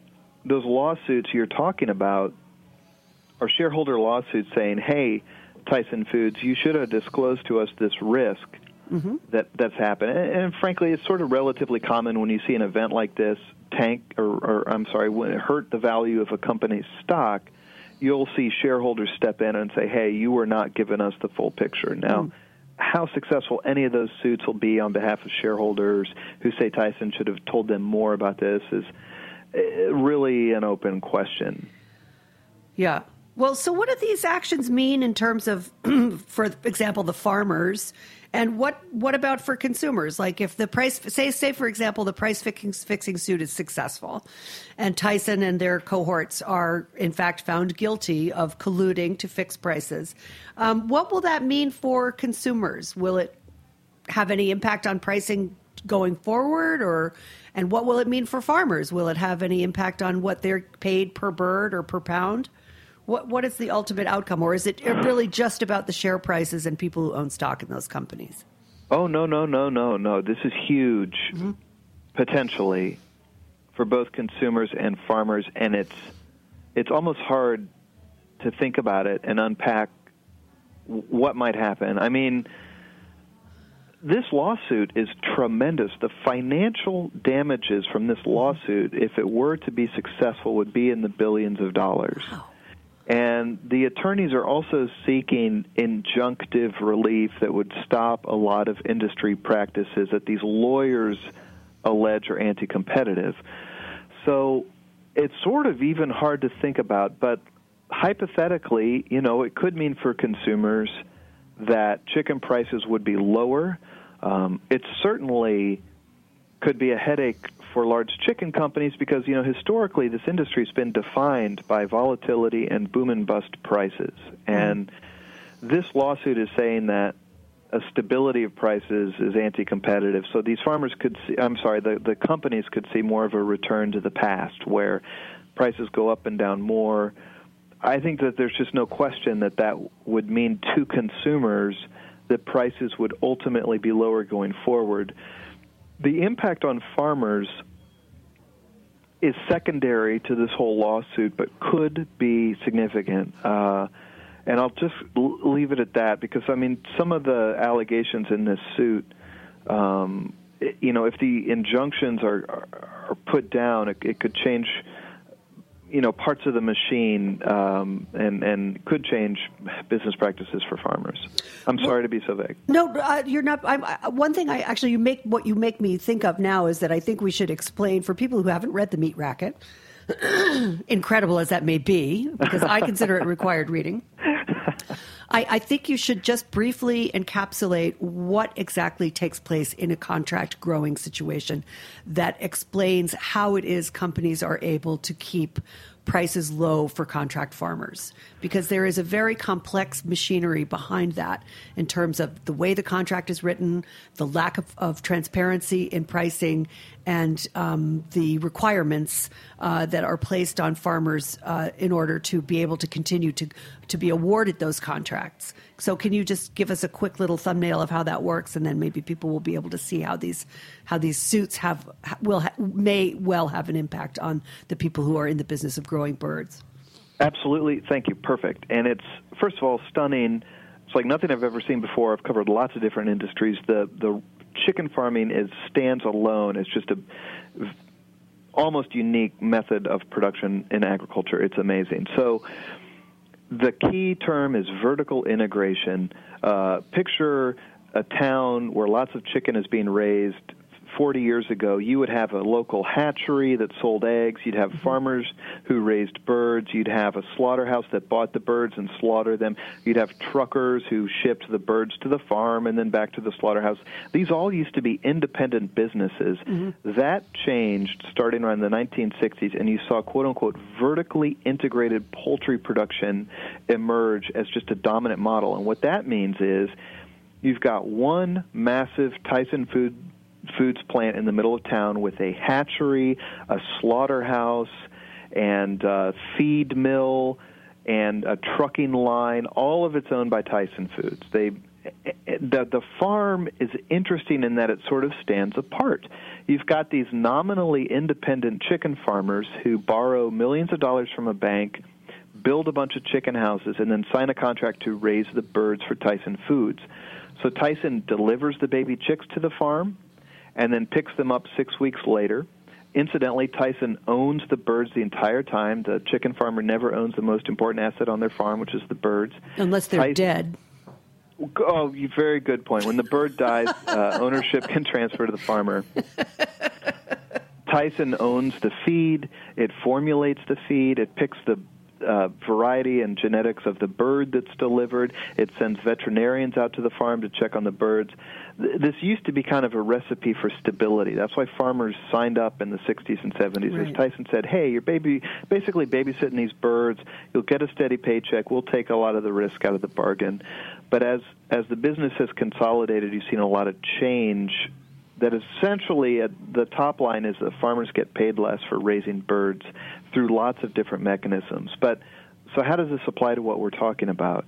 Speaker 7: those lawsuits you're talking about are shareholder lawsuits saying, "Hey, Tyson Foods, you should have disclosed to us this risk that that's happened." And, and frankly, it's sort of relatively common when you see an event like this tank, or, or I'm sorry, when it hurt the value of a company's stock. You'll see shareholders step in and say, "Hey, you were not giving us the full picture." Now, how successful any of those suits will be on behalf of shareholders who say Tyson should have told them more about this is uh, really an open question.
Speaker 4: Yeah. Well, so what do these actions mean in terms of, for example, the farmers, and what what about for consumers? Like, if the price, say, say for example, the price fixing, fixing suit is successful, and Tyson and their cohorts are in fact found guilty of colluding to fix prices, um, what will that mean for consumers? Will it have any impact on pricing going forward or and what will it mean for farmers will it have any impact on what they're paid per bird or per pound what what is the ultimate outcome or is it really just about the share prices and people who own stock in those companies
Speaker 7: Oh no no no no no! This is huge, mm-hmm. potentially, for both consumers and farmers, and it's it's almost hard to think about it and unpack what might happen. I mean, this lawsuit is tremendous. The financial damages from this lawsuit, if it were to be successful, would be in the billions of dollars. And the attorneys are also seeking injunctive relief that would stop a lot of industry practices that these lawyers allege are anti competitive. So it's sort of even hard to think about, but hypothetically, you know, it could mean for consumers that chicken prices would be lower. Um, it certainly could be a headache for large chicken companies because you know historically this industry has been defined by volatility and boom and bust prices. Hmm. And this lawsuit is saying that a stability of prices is anti-competitive. So these farmers could see I'm sorry the the companies could see more of a return to the past where prices go up and down more. I think that there's just no question that that would mean to consumers that prices would ultimately be lower going forward the impact on farmers is secondary to this whole lawsuit, but could be significant. Uh, and I'll just l- leave it at that because, I mean, some of the allegations in this suit, um, i- you know, if the injunctions are, are, are put down, it, it could change you know parts of the machine um, and and could change business practices for farmers. I'm sorry to be so vague.
Speaker 4: No, uh, you're not. I'm, I, one thing I actually you make what you make me think of now is that I think we should explain for people who haven't read the Meat Racket, incredible as that may be, because I consider it required reading. I, I think you should just briefly encapsulate what exactly takes place in a contract growing situation that explains how it is companies are able to keep prices low for contract farmers because there is a very complex machinery behind that in terms of the way the contract is written, the lack of, of transparency in pricing, and um, the requirements uh, that are placed on farmers uh, in order to be able to continue to to be awarded those contracts. So, can you just give us a quick little thumbnail of how that works, and then maybe people will be able to see how these how these suits have will may well have an impact on the people who are in the business of growing birds.
Speaker 7: Absolutely, thank you. Perfect. And it's first of all stunning. It's like nothing I've ever seen before. I've covered lots of different industries. The the chicken farming is stands alone. It's just a almost unique method of production in agriculture. It's amazing. So the key term is vertical integration. Uh, picture a town where lots of chicken is being raised 40 years ago, you would have a local hatchery that sold eggs. You'd have farmers who raised birds. You'd have a slaughterhouse that bought the birds and slaughtered them. You'd have truckers who shipped the birds to the farm and then back to the slaughterhouse. These all used to be independent businesses. Mm-hmm. That changed starting around the 1960s, and you saw quote unquote vertically integrated poultry production emerge as just a dominant model. And what that means is you've got one massive Tyson food foods plant in the middle of town with a hatchery, a slaughterhouse, and a feed mill and a trucking line. All of it's owned by Tyson Foods. They the the farm is interesting in that it sort of stands apart. You've got these nominally independent chicken farmers who borrow millions of dollars from a bank, build a bunch of chicken houses, and then sign a contract to raise the birds for Tyson Foods. So Tyson delivers the baby chicks to the farm and then picks them up six weeks later. Incidentally, Tyson owns the birds the entire time. The chicken farmer never owns the most important asset on their farm, which is the birds.
Speaker 4: Unless they're
Speaker 7: Tyson,
Speaker 4: dead.
Speaker 7: Oh, very good point. When the bird dies, uh, ownership can transfer to the farmer. Tyson owns the feed. It formulates the feed. It picks the uh, variety and genetics of the bird that's delivered. It sends veterinarians out to the farm to check on the birds. This used to be kind of a recipe for stability. That's why farmers signed up in the 60s and 70s. Right. As Tyson said, "Hey, you're baby basically babysitting these birds. You'll get a steady paycheck. We'll take a lot of the risk out of the bargain." But as as the business has consolidated, you've seen a lot of change that essentially at the top line is that farmers get paid less for raising birds through lots of different mechanisms. But so how does this apply to what we're talking about?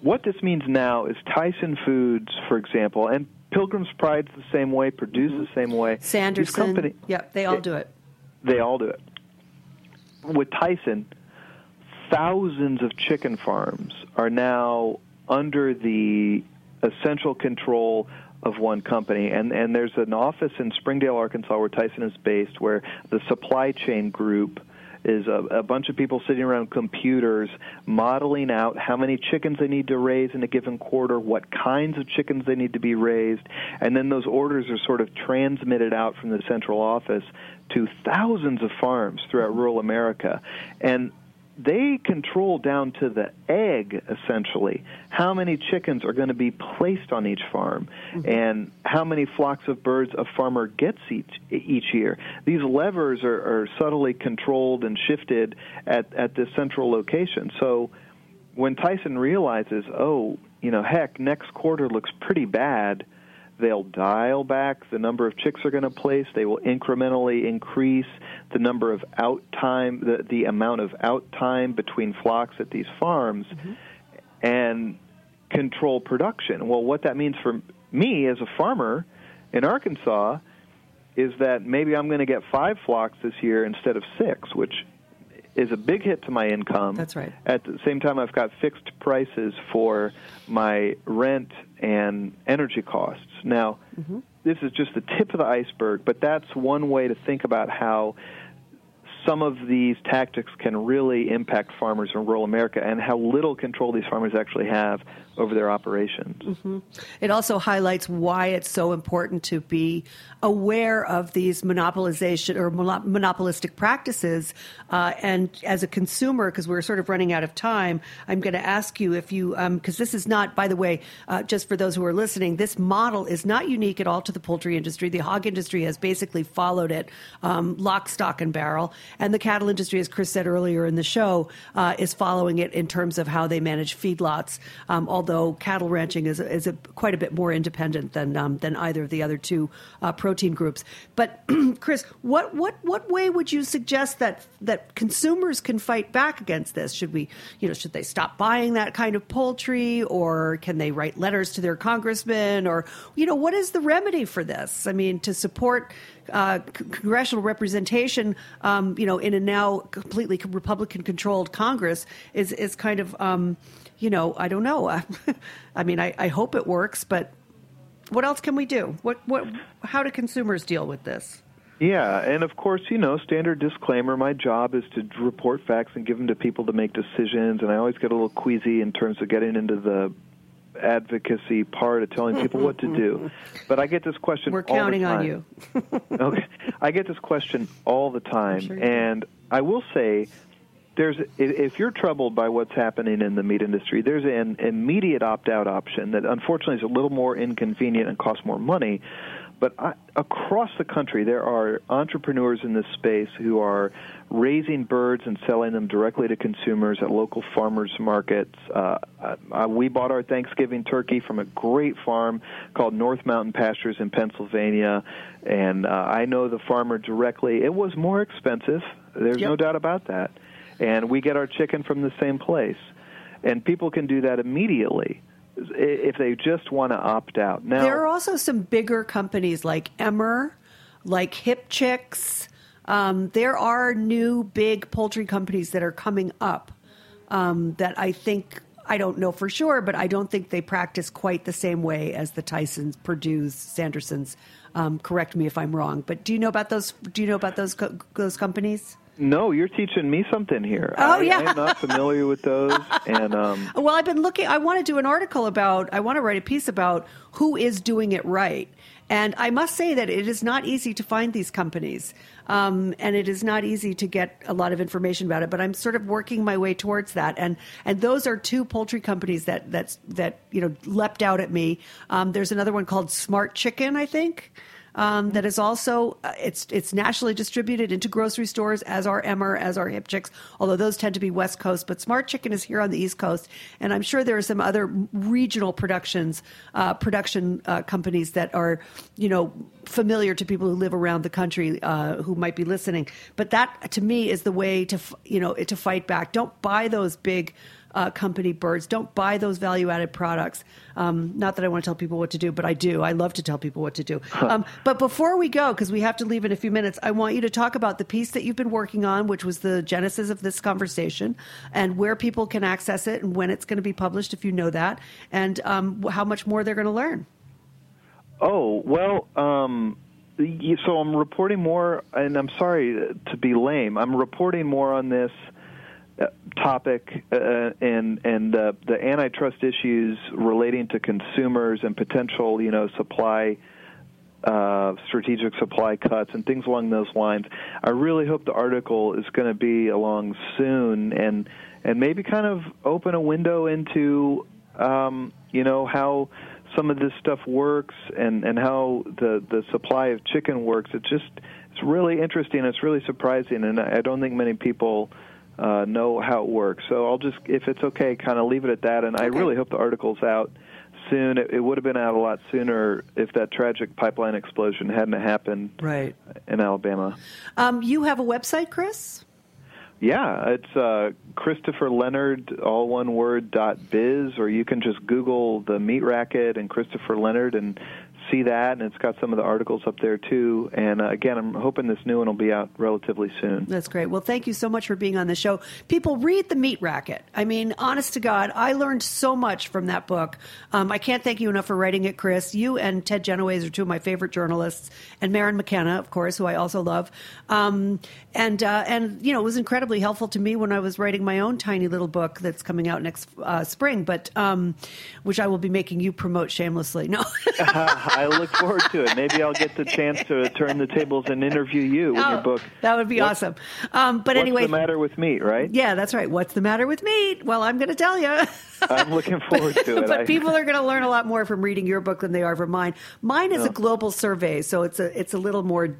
Speaker 7: What this means now is Tyson Foods, for example, and Pilgrim's Pride's the same way, Perdue's mm-hmm. the same way.
Speaker 4: Sanderson, company, yep, they all do it.
Speaker 7: They all do it. With Tyson, thousands of chicken farms are now under the essential control of one company. And, and there's an office in Springdale, Arkansas, where Tyson is based, where the supply chain group is a, a bunch of people sitting around computers modeling out how many chickens they need to raise in a given quarter, what kinds of chickens they need to be raised, and then those orders are sort of transmitted out from the central office to thousands of farms throughout rural America. And they control down to the egg essentially how many chickens are going to be placed on each farm mm-hmm. and how many flocks of birds a farmer gets each each year these levers are, are subtly controlled and shifted at at this central location so when Tyson realizes oh you know heck next quarter looks pretty bad They'll dial back the number of chicks they're going to place. They will incrementally increase the number of out time, the, the amount of out time between flocks at these farms, mm-hmm. and control production. Well, what that means for me as a farmer in Arkansas is that maybe I'm going to get five flocks this year instead of six, which is a big hit to my income.
Speaker 4: That's right.
Speaker 7: At the same time, I've got fixed prices for my rent and energy costs. Now, mm-hmm. this is just the tip of the iceberg, but that's one way to think about how some of these tactics can really impact farmers in rural America and how little control these farmers actually have over their operations.
Speaker 4: Mm-hmm. It also highlights why it's so important to be aware of these monopolization or monopolistic practices. Uh, and as a consumer, because we're sort of running out of time, I'm going to ask you if you, because um, this is not, by the way, uh, just for those who are listening, this model is not unique at all to the poultry industry. The hog industry has basically followed it um, lock, stock, and barrel. And the cattle industry, as Chris said earlier in the show, uh, is following it in terms of how they manage feedlots. Um, although cattle ranching is, is a, quite a bit more independent than um, than either of the other two uh, protein groups. But Chris, what what what way would you suggest that that consumers can fight back against this? Should we, you know, should they stop buying that kind of poultry, or can they write letters to their congressman, or you know, what is the remedy for this? I mean, to support uh, congressional representation, um, you know, in a now completely Republican-controlled Congress is is kind of um, you know, I don't know. I mean, I, I hope it works, but what else can we do? What what? How do consumers deal with this?
Speaker 7: Yeah, and of course, you know, standard disclaimer. My job is to report facts and give them to people to make decisions, and I always get a little queasy in terms of getting into the advocacy part of telling people what to do. But I get this question.
Speaker 4: We're counting on you.
Speaker 7: okay, I get this question all the time, sure and I will say there's if you're troubled by what's happening in the meat industry, there's an immediate opt-out option that unfortunately is a little more inconvenient and costs more money. But I, across the country, there are entrepreneurs in this space who are raising birds and selling them directly to consumers at local farmers markets. Uh, uh, we bought our Thanksgiving turkey from a great farm called North Mountain Pastures in Pennsylvania, and uh, I know the farmer directly. It was more expensive. There's yep. no doubt about that and we get our chicken from the same place. And people can do that immediately if they just want to opt out. Now,
Speaker 4: there are also some bigger companies like Emmer, like Hip Chicks. Um, there are new big poultry companies that are coming up um, that I think I don't know for sure, but I don't think they practice quite the same way as the Tysons, Perdue's, Sandersons. Um, correct me if I'm wrong, but do you know about those? Do you know about those co- those companies?
Speaker 7: No, you're teaching me something here.
Speaker 4: Oh
Speaker 7: I,
Speaker 4: yeah,
Speaker 7: I'm not familiar with those. And um,
Speaker 4: well, I've been looking. I want to do an article about. I want to write a piece about who is doing it right. And I must say that it is not easy to find these companies, um, and it is not easy to get a lot of information about it. But I'm sort of working my way towards that, and and those are two poultry companies that that's that you know leapt out at me. Um, there's another one called Smart Chicken, I think um, that is also uh, it's it's nationally distributed into grocery stores as are Emmer, as are Hip Chicks, although those tend to be West Coast. But Smart Chicken is here on the East Coast, and I'm sure there are some other regional productions uh, production uh, companies that are you know familiar to people who live around the country uh, who might be listening. But that to me is the way to you know to fight back. Don't buy those big uh, company birds. Don't buy those value added products. Um, not that I want to tell people what to do, but I do. I love to tell people what to do. Um, but before we go, because we have to leave in a few minutes, I want you to talk about the piece that you've been working on, which was the genesis of this conversation, and where people can access it and when it's going to be published, if you know that, and um, how much more they're going to learn.
Speaker 7: Oh, well, um, so I'm reporting more, and I'm sorry to be lame. I'm reporting more on this topic uh, and and uh, the antitrust issues relating to consumers and potential you know supply uh, strategic supply cuts and things along those lines. I really hope the article is going to be along soon and and maybe kind of open a window into um, you know how some of this stuff works and and how the the supply of chicken works. It's just it's really interesting. It's really surprising, and I don't think many people uh, know how it works. So I'll just, if it's okay, kind of leave it at that. And okay. I really hope the article's out soon. It, it, would have been out a lot sooner if that tragic pipeline explosion hadn't happened
Speaker 4: right.
Speaker 7: in Alabama.
Speaker 4: Um, you have a website, Chris?
Speaker 7: Yeah, it's uh, Christopher Leonard, all one word, dot biz, or you can just Google the Meat Racket and Christopher Leonard and see that, and it's got some of the articles up there too. And uh, again, I'm hoping this new one will be out relatively soon.
Speaker 4: That's great. Well, thank you so much for being on the show. People read the Meat Racket. I mean, honest to God, I learned so much from that book. Um, I can't thank you enough for writing it, Chris. You and Ted Genoways are two of my favorite journalists, and Maryn McKenna, of course, who I also love. Um, and uh, and you know, it was incredibly helpful to me when I was writing my own tiny little book that's coming out next uh, spring, but um, which I will be making you promote shamelessly. No.
Speaker 7: I look forward to it. Maybe I'll get the chance to turn the tables and interview you with
Speaker 4: Oh,
Speaker 7: your book.
Speaker 4: That would be
Speaker 7: What-
Speaker 4: awesome. Um, but
Speaker 7: What's
Speaker 4: anyway,
Speaker 7: the matter with meat, right?
Speaker 4: yeah, that's right. What's the matter with meat? Well, I'm going to tell you.
Speaker 7: I'm looking forward to it.
Speaker 4: but
Speaker 7: I-
Speaker 4: people are going to learn a lot more from reading your book than they are from mine. Mine is a global survey, so it's a it's a little more,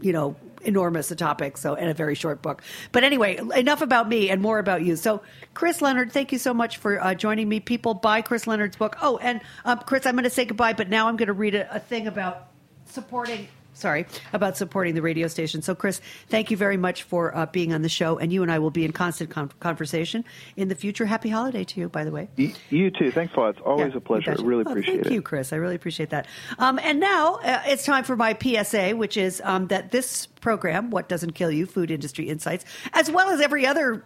Speaker 4: you know, enormous a topic. So and a very short book. But anyway, enough about me and more about you. So, Chris Leonard, thank you so much for uh, joining me. People buy Chris Leonard's book. Oh, and um, Chris, I'm going to say goodbye, but now I'm going to read a, a thing about supporting. Sorry about supporting the radio station. So, Chris, thank you very much for uh, being on the show, and you and I will be in constant con- conversation in the future. Happy holiday to you, by the way.
Speaker 7: Y- You too. Thanks a lot. It's always
Speaker 4: Yeah,
Speaker 7: a pleasure. I really.
Speaker 4: Oh,
Speaker 7: appreciate
Speaker 4: thank
Speaker 7: it.
Speaker 4: Thank you, Chris. I really appreciate that. Um, and now uh, it's time for my PSA, which is um, that this program, What Doesn't Kill You, Food Industry Insights, as well as every other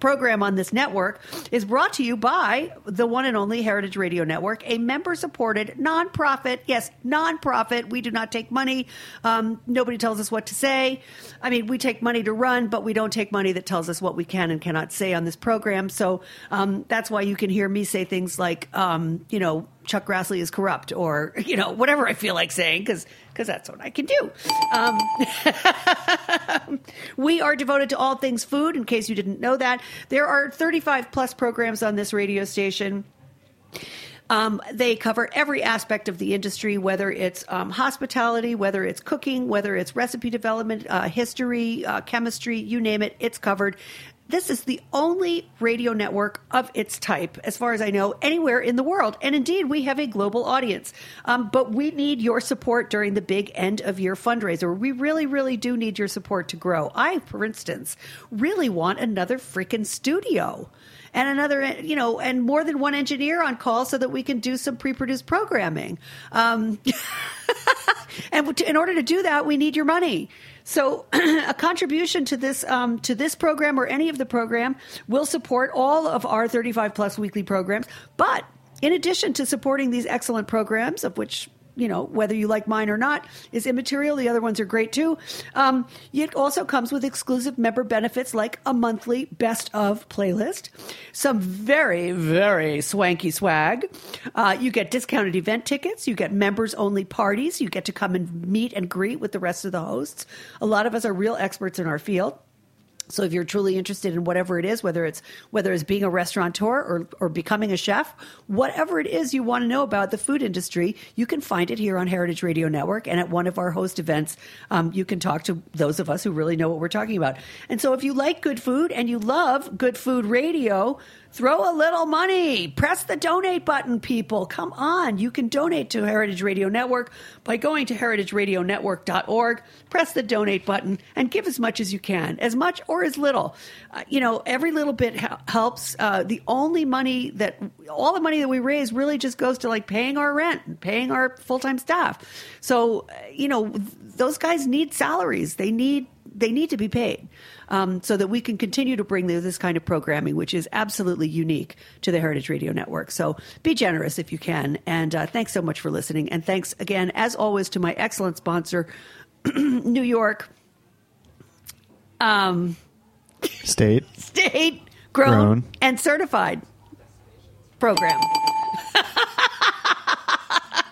Speaker 4: program on this network is brought to you by the one and only Heritage Radio Network, a member supported nonprofit. Yes, nonprofit. We do not take money. Um, nobody tells us what to say. I mean, we take money to run, but we don't take money that tells us what we can and cannot say on this program. So um, that's why you can hear me say things like, um, you know, Chuck Grassley is corrupt, or you know, whatever I feel like saying, because because that's what I can do. Um, we are devoted to all things food. In case you didn't know that, there are 35 plus programs on this radio station. Um, they cover every aspect of the industry, whether it's um, hospitality, whether it's cooking, whether it's recipe development, uh, history, uh, chemistry, you name it, it's covered. This is the only radio network of its type, as far as I know, anywhere in the world. And indeed, we have a global audience. Um, but we need your support during the big end of year fundraiser. We really, really do need your support to grow. I, for instance, really want another freaking studio and another, you know, and more than one engineer on call so that we can do some pre-produced programming. Um, and in order to do that, we need your money. So, a contribution to this um, to this program or any of the program will support all of our 35 plus weekly programs. But in addition to supporting these excellent programs, of which you know whether you like mine or not is immaterial. The other ones are great too. Um, it also comes with exclusive member benefits like a monthly best of playlist, some very very swanky swag. Uh, you get discounted event tickets. You get members only parties. You get to come and meet and greet with the rest of the hosts. A lot of us are real experts in our field. So if you're truly interested in whatever it is, whether it's whether it's being a restaurateur or, or becoming a chef, whatever it is you want to know about the food industry, you can find it here on Heritage Radio Network and at one of our host events. Um, you can talk to those of us who really know what we're talking about. And so if you like good food and you love good food radio, throw a little money. Press the donate button, people. Come on. You can donate to Heritage Radio Network by going to heritageradionetwork.org, press the donate button, and give as much as you can, as much or as little. Uh, you know, every little bit hel- helps. Uh, the only money that, all the money that we raise really just goes to like paying our rent and paying our full time staff. So, uh, you know, th- those guys need salaries. They need they need to be paid um, so that we can continue to bring this kind of programming, which is absolutely unique to the Heritage Radio Network. So be generous if you can. And uh, thanks so much for listening. And thanks again, as always, to my excellent sponsor, New York um,
Speaker 5: State.
Speaker 4: State Grown,
Speaker 5: Grown.
Speaker 4: and Certified program.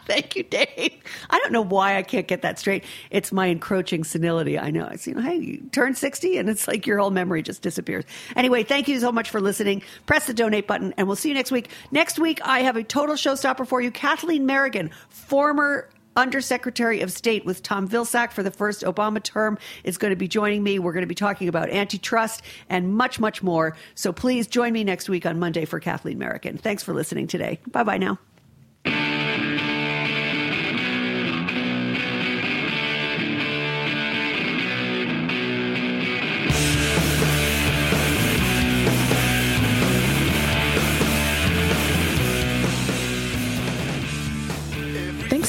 Speaker 4: Thank you, Dave. I don't know why I can't get that straight. It's my encroaching senility. I know. It's, you know, hey, you turn 60 and it's like your whole memory just disappears. Anyway, thank you so much for listening. Press the donate button and we'll see you next week. Next week, I have a total showstopper for you. Kathleen Merrigan, former Undersecretary of State with Tom Vilsack for the first Obama term is going to be joining me. We're going to be talking about antitrust and much, much more. So please join me next week on Monday for Kathleen Merrigan. Thanks for listening today. Bye bye now.